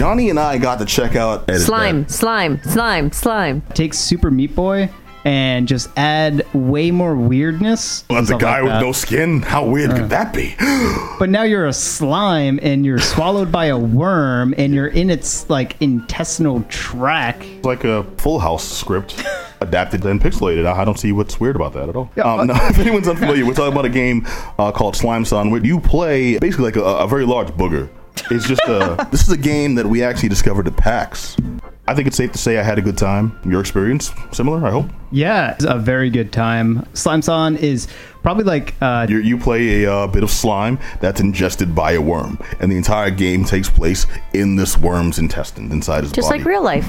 Jonny and I got to check out edit Slime, that. slime, slime, slime. Take Super Meat Boy and just add way more weirdness. But and the guy like with no skin, how weird could that be? But now you're a slime and you're swallowed by a worm and you're in its like intestinal tract. It's like a Full House script adapted and pixelated. I I don't see what's weird about that at all. Yeah, um, no, if anyone's unfamiliar, we're talking about a game uh, called Slime-San, where you play basically like a, a very large booger. It's just a. this is a game that we actually discovered at PAX. I think it's safe to say I had a good time. Your experience similar? I hope. Yeah, it's a very good time. Slime-San is probably like uh, You, you play a uh, bit of slime that's ingested by a worm, and the entire game takes place in this worm's intestine inside his Just body. Just like real life.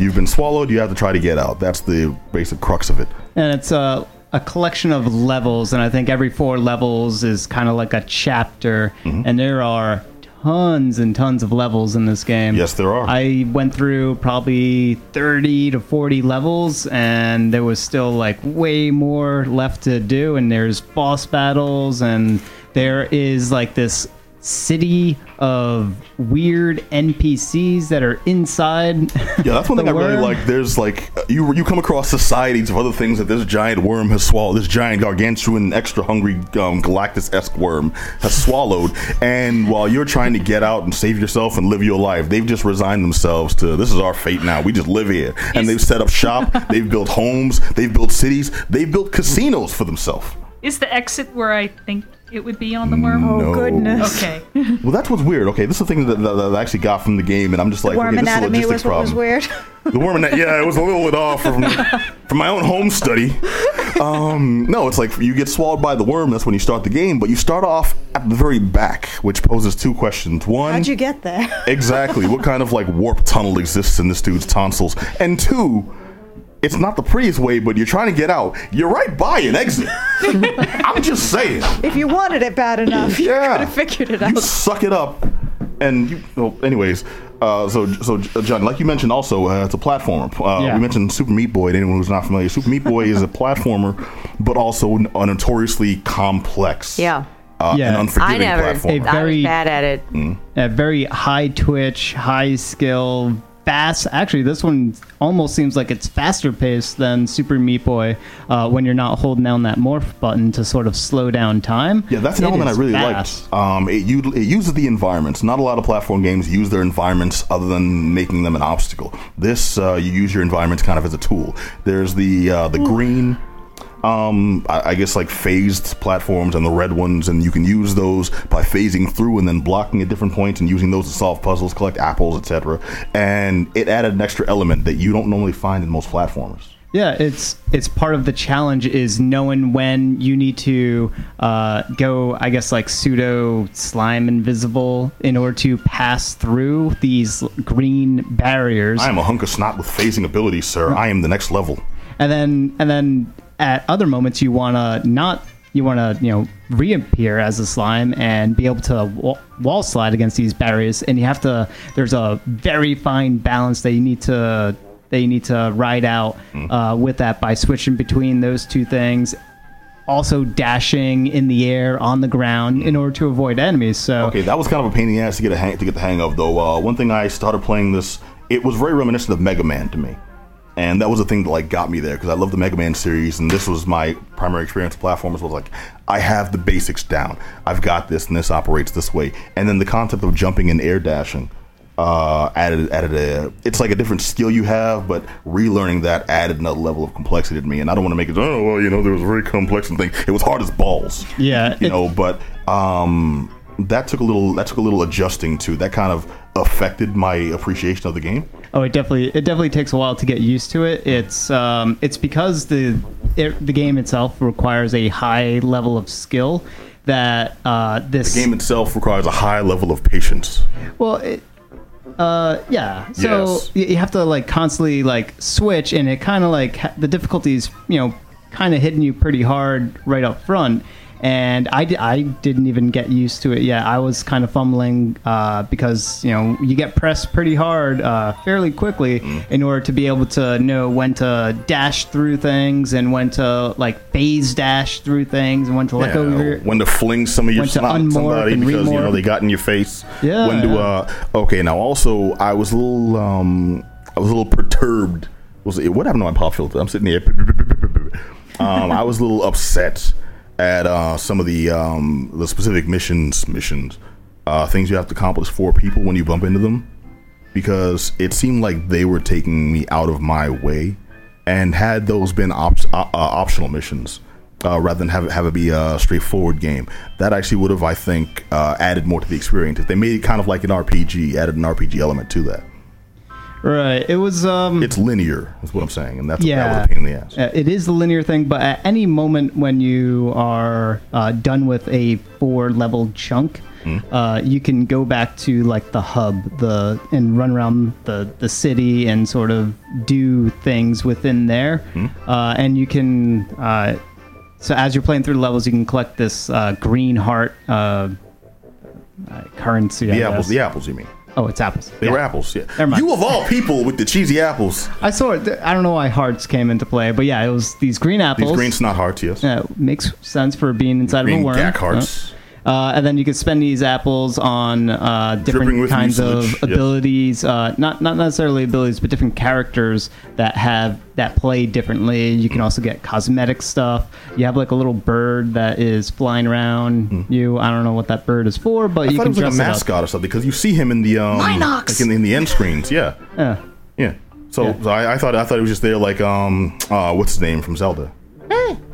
You've been swallowed. You have to try to get out. That's the basic crux of it. and it's a a collection of levels, and I think every four levels is kind of like a chapter, Mm-hmm. and there are tons and tons of levels in this game. Yes, there are. I went through probably 30 to 40 levels, and there was still like way more left to do, and there's boss battles, and there is like this city of weird NPCs that are inside. Yeah, that's one the thing I really like. There's like you you come across societies of other things that this giant worm has swallowed. This giant gargantuan, extra hungry um, Galactus-esque worm has swallowed. And while you're trying to get out and save yourself and live your life, they've just resigned themselves to this is our fate now. We just live here, and they've set up shop. they've built homes. They've built cities. They've built casinos for themselves. Is the exit where I think it would be on the worm? Oh No. goodness. Okay. Well, that's what's weird. Okay, this is the thing that, that, that I actually got from the game, and I'm just like, Worm okay, this is a anatomy logistics was what problem. was weird. The worm in that, yeah, it was a little bit off from from my own home study. Um, no, it's like you get swallowed by the worm. That's when you start the game, but you start off at the very back, which poses two questions. One, How'd you get there? exactly what kind of like warp tunnel exists in this dude's tonsils, and two. It's not the prettiest way, but you're trying to get out. You're right by an exit. I'm just saying. If you wanted it bad enough, you Yeah. could have figured it out. You suck it up, and you. Well, anyways, uh, so so uh, John, like you mentioned, also uh, it's a platformer. Uh, Yeah. We mentioned Super Meat Boy. To anyone who's not familiar, Super Meat Boy is a platformer, but also n- a notoriously complex, Yeah. uh, Yeah. and I never. platformer. A I very- was bad at it. a very high twitch, high skill, fast. Actually, this one almost seems like it's faster paced than Super Meat Boy uh, when you're not holding down that morph button to sort of slow down time. Yeah, that's an It element I really fast. liked. Um, it, u- it uses the environments. Not a lot of platform games use their environments other than making them an obstacle. This, uh, you use your environments kind of as a tool. There's the uh, the green, um, I, I guess like phased platforms and the red ones, and you can use those by phasing through and then blocking at different points and using those to solve puzzles, collect apples, etc. And it added an extra element that you don't normally find in most platformers. Yeah, it's it's part of the challenge is knowing when you need to uh, go. I guess like pseudo slime invisible in order to pass through these green barriers. I am a hunk of snot with phasing abilities, sir. I am the next level. And then and then at other moments you want to not you want to you know reappear as a slime and be able to wa- wall slide against these barriers. And you have to there's a very fine balance that you need to that you need to ride out uh, with that by switching between those two things. Also dashing in the air on the ground in order to avoid enemies so Okay, that was kind of a pain in the ass to get a hang to get the hang of, though. Uh, one thing I started playing this, it was very reminiscent of Mega Man to me, and that was the thing that like got me there because I love the Mega Man series, and this was my primary experience with platformers. Was like, I have the basics down. I've got this, and this operates this way. And then the concept of jumping and air dashing uh, added added a. It's like a different skill you have, but relearning that added another level of complexity to me. And I don't want to make it. Oh well, you know, there was a very complex and thing. It was hard as balls yeah you know but um that took a little that took a little adjusting to that kind of affected my appreciation of the game Oh, it definitely it definitely takes a while to get used to it. It's um, it's because the it, the game itself requires a high level of skill that uh, this the game itself requires a high level of patience well it, uh yeah so Yes. you have to like constantly like switch and it kind of like the difficulties you know kind of hitting you pretty hard right up front and I, di- I didn't even get used to it yet. I was kind of fumbling uh, because you know you get pressed pretty hard uh, fairly quickly Mm. in order to be able to know when to dash through things and when to like phase dash through things and when to let go of your. when to fling some of your when to snot at unmorph somebody and because you know remorph. they got in your face. Yeah, When to yeah. uh okay now also I was a little um I was a little perturbed. Was it, what happened to my pop filter? I'm sitting here. Um, I was a little upset at uh, some of the um, the specific missions missions uh, things you have to accomplish for people when you bump into them. Because it seemed like they were taking me out of my way and had those been op- uh, uh, optional missions uh, rather than have it, have it be a straightforward game that actually would have i think uh, added more to the experience. If they made it kind of like an rpg added an rpg element to that Right. It was. Um, it's linear is what i'm saying and that's yeah, that was a pain in the ass Uh, It is the linear thing, but at any moment when you are uh, done with a four level chunk, Hmm. uh, you can go back to like the hub, the and run around the the city and sort of do things within there, Hmm. uh, and you can. Uh, so as you're playing through the levels, you can collect this uh, green heart uh, uh, currency. I the apples guess. the apples you mean Oh, it's apples. they Yeah. were apples yeah Never mind. you of all people with the cheesy apples I saw it. I don't know why hearts came into play, but yeah, it was these green apples. these green snot hearts yes Yeah, makes sense for being inside green of a worm. gack hearts oh. Uh, and then you can spend these apples on uh, different kinds mucilage, of yes. abilities. Uh, not not necessarily abilities, but different characters that have that play differently. You can also get cosmetic stuff. You have like a little bird that is flying around you. I don't know what that bird is for, but. I you thought can it was like a dress up. mascot or something because you see him in the um, like in, in the end screens. Yeah, Yeah. yeah. So, Yeah. so I, I thought I thought it was just there like um uh what's his name from Zelda.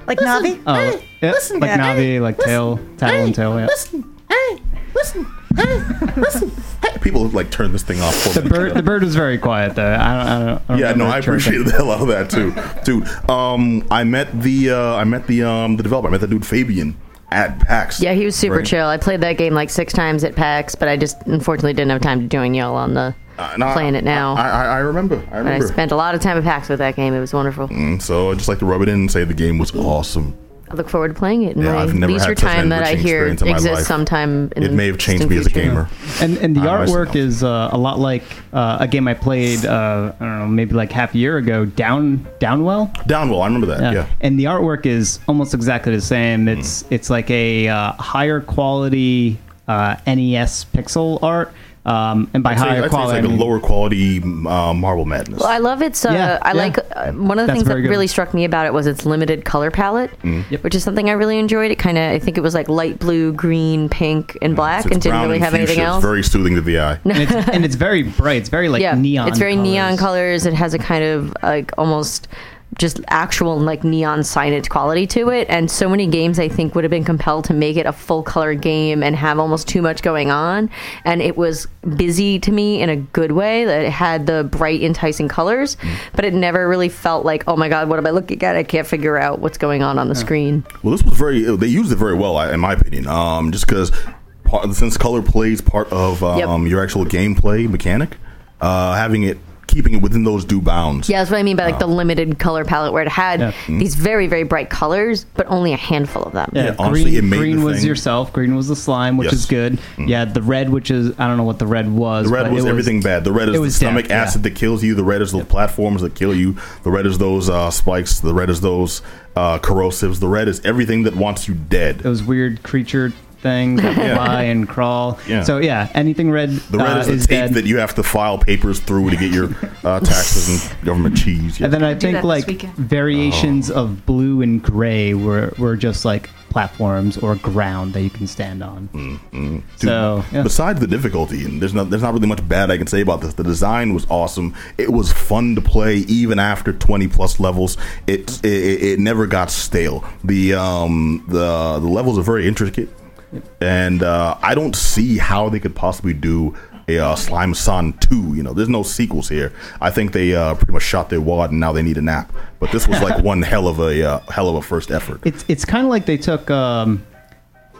Like Navi? Oh, Hey, yeah, listen, like guy. Navi, like tail, Tatl and Tael. Yeah. Listen, hey, listen, hey, listen. People like turn this thing off. For The me. bird, the bird was very quiet though. I don't, I don't, I don't Yeah, no, I it chirping. appreciated the hell out of that too, dude. Um, I met the uh, I met the um the developer. I met the dude Fabian at PAX. Yeah, he was super Right. chill. I played that game like six times at PAX, but I just unfortunately didn't have time to join y'all on the Uh, no, I- playing it now. I, I, I remember. I but I spent a lot of time at PAX with that game. It was wonderful. Mm, so I just like to rub it in and say the game was awesome. I look forward to playing it in Yeah, my I've never leisure had time that I enriching hear experience in my exists life. sometime. In It may have changed distant me as a gamer. And and the I artwork don't. is uh, a lot like uh, a game I played. Uh, I don't know, maybe like half a year ago. Down Downwell. Downwell, I remember that. Yeah. And the artwork is almost exactly the same. It's it's like a uh, higher quality uh, NES pixel art. Um, and by I'd higher say quality, it's like I a mean- lower quality uh, Marble Madness. Well, I love its. Uh, Yeah, I yeah. like uh, one of the That's things that good. really struck me about it was its limited color palette, Mm. Yep. which is something I really enjoyed. It kind of, I think it was like light blue, green, pink, and black, It's and didn't really and have anything fuchsia. It's else. very soothing to the eye. and, it's, and it's very bright. It's very like yeah, neon. It's very neon colors. colors. It has a kind of like almost just actual like neon signage quality to it. And so many games I think would have been compelled to make it a full color game and have almost too much going on. And it was busy to me in a good way that it had the bright, enticing colors, Mm. but it never really felt like, oh my God, what am I looking at? I can't figure out what's going on on the screen. Well, this was very. They used it very well, in my opinion. Um, just because since color plays part of um, Yep. your actual gameplay mechanic, uh, having it keeping it within those due bounds. Yeah, that's what I mean by like the limited color palette where it had Yeah. these very, very bright colors, but only a handful of them. Yeah, Yeah, honestly, green, it made green the was thing- yourself. Green was the slime, which Yes. is good. Yeah, the red, which is I don't know what the red was. The red but was it everything bad. The red is it the was stomach death, yeah. acid that kills you. The red is those platforms that kill you. The red is those uh, spikes. The red is those uh, corrosives. The red is everything that wants you dead. Those weird creature things that Yeah. fly and crawl. Yeah. So yeah, anything red. The red uh, is the tape dead. that you have to file papers through to get your uh, taxes and government cheese. Yeah. And then I do think like variations Oh. of blue and gray were were just like platforms or ground that you can stand on. Dude, So yeah. besides the difficulty, and there's not there's not really much bad I can say about this. The design was awesome. It was fun to play even after 20 plus levels. It it, it never got stale. The um the the levels are very intricate, and uh, I don't see how they could possibly do. A uh, Slime-San 2, you know, there's no sequels here. I think they uh, pretty much shot their wad and now they need a nap. But this was like one hell of a uh, hell of a first effort. It's it's kind of like they took um,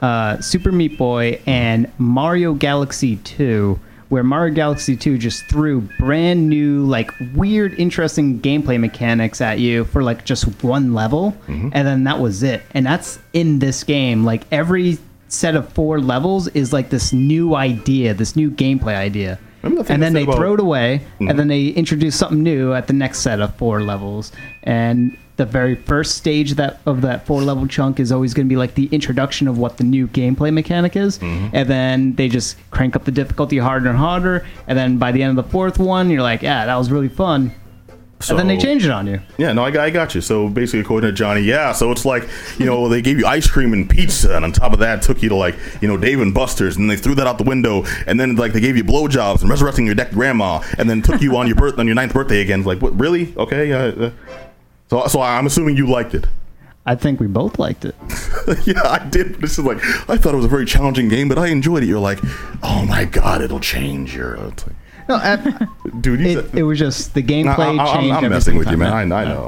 uh, Super Meat Boy and Mario Galaxy 2, where Mario Galaxy 2 just threw brand new, like weird, interesting gameplay mechanics at you for like just one level, Mm-hmm. and then that was it. And that's in this game. Like every set of four levels is like this new idea, this new gameplay idea. The And then they about- throw it away, Mhm. and then they introduce something new at the next set of four levels. And the very first stage that of that four level chunk is always going to be like the introduction of what the new gameplay mechanic is, Mm-hmm. and then they just crank up the difficulty harder and harder. And then by the end of the fourth one, you're like, yeah, that was really fun. And then they So- change it on you. Yeah, no, I, got- I got you. So basically, according to Jonny, yeah. So it's like you know they gave you ice cream and pizza, and on top of that, took you to like you know Dave and Buster's, and they threw that out the window, and then like they gave you blowjobs and resurrecting your dead grandma, and then took you on your birth on your ninth birthday again. It's like, what? Really? Okay. Uh, uh, so so I'm assuming you liked it. I think we both liked it. yeah, I did. This is like I thought it was a very challenging game, but I enjoyed it. You're like, oh my god, it'll change your. It's like, No, I, dude, it, said- it was just the gameplay I, changed. am every messing with you, man. I, I know.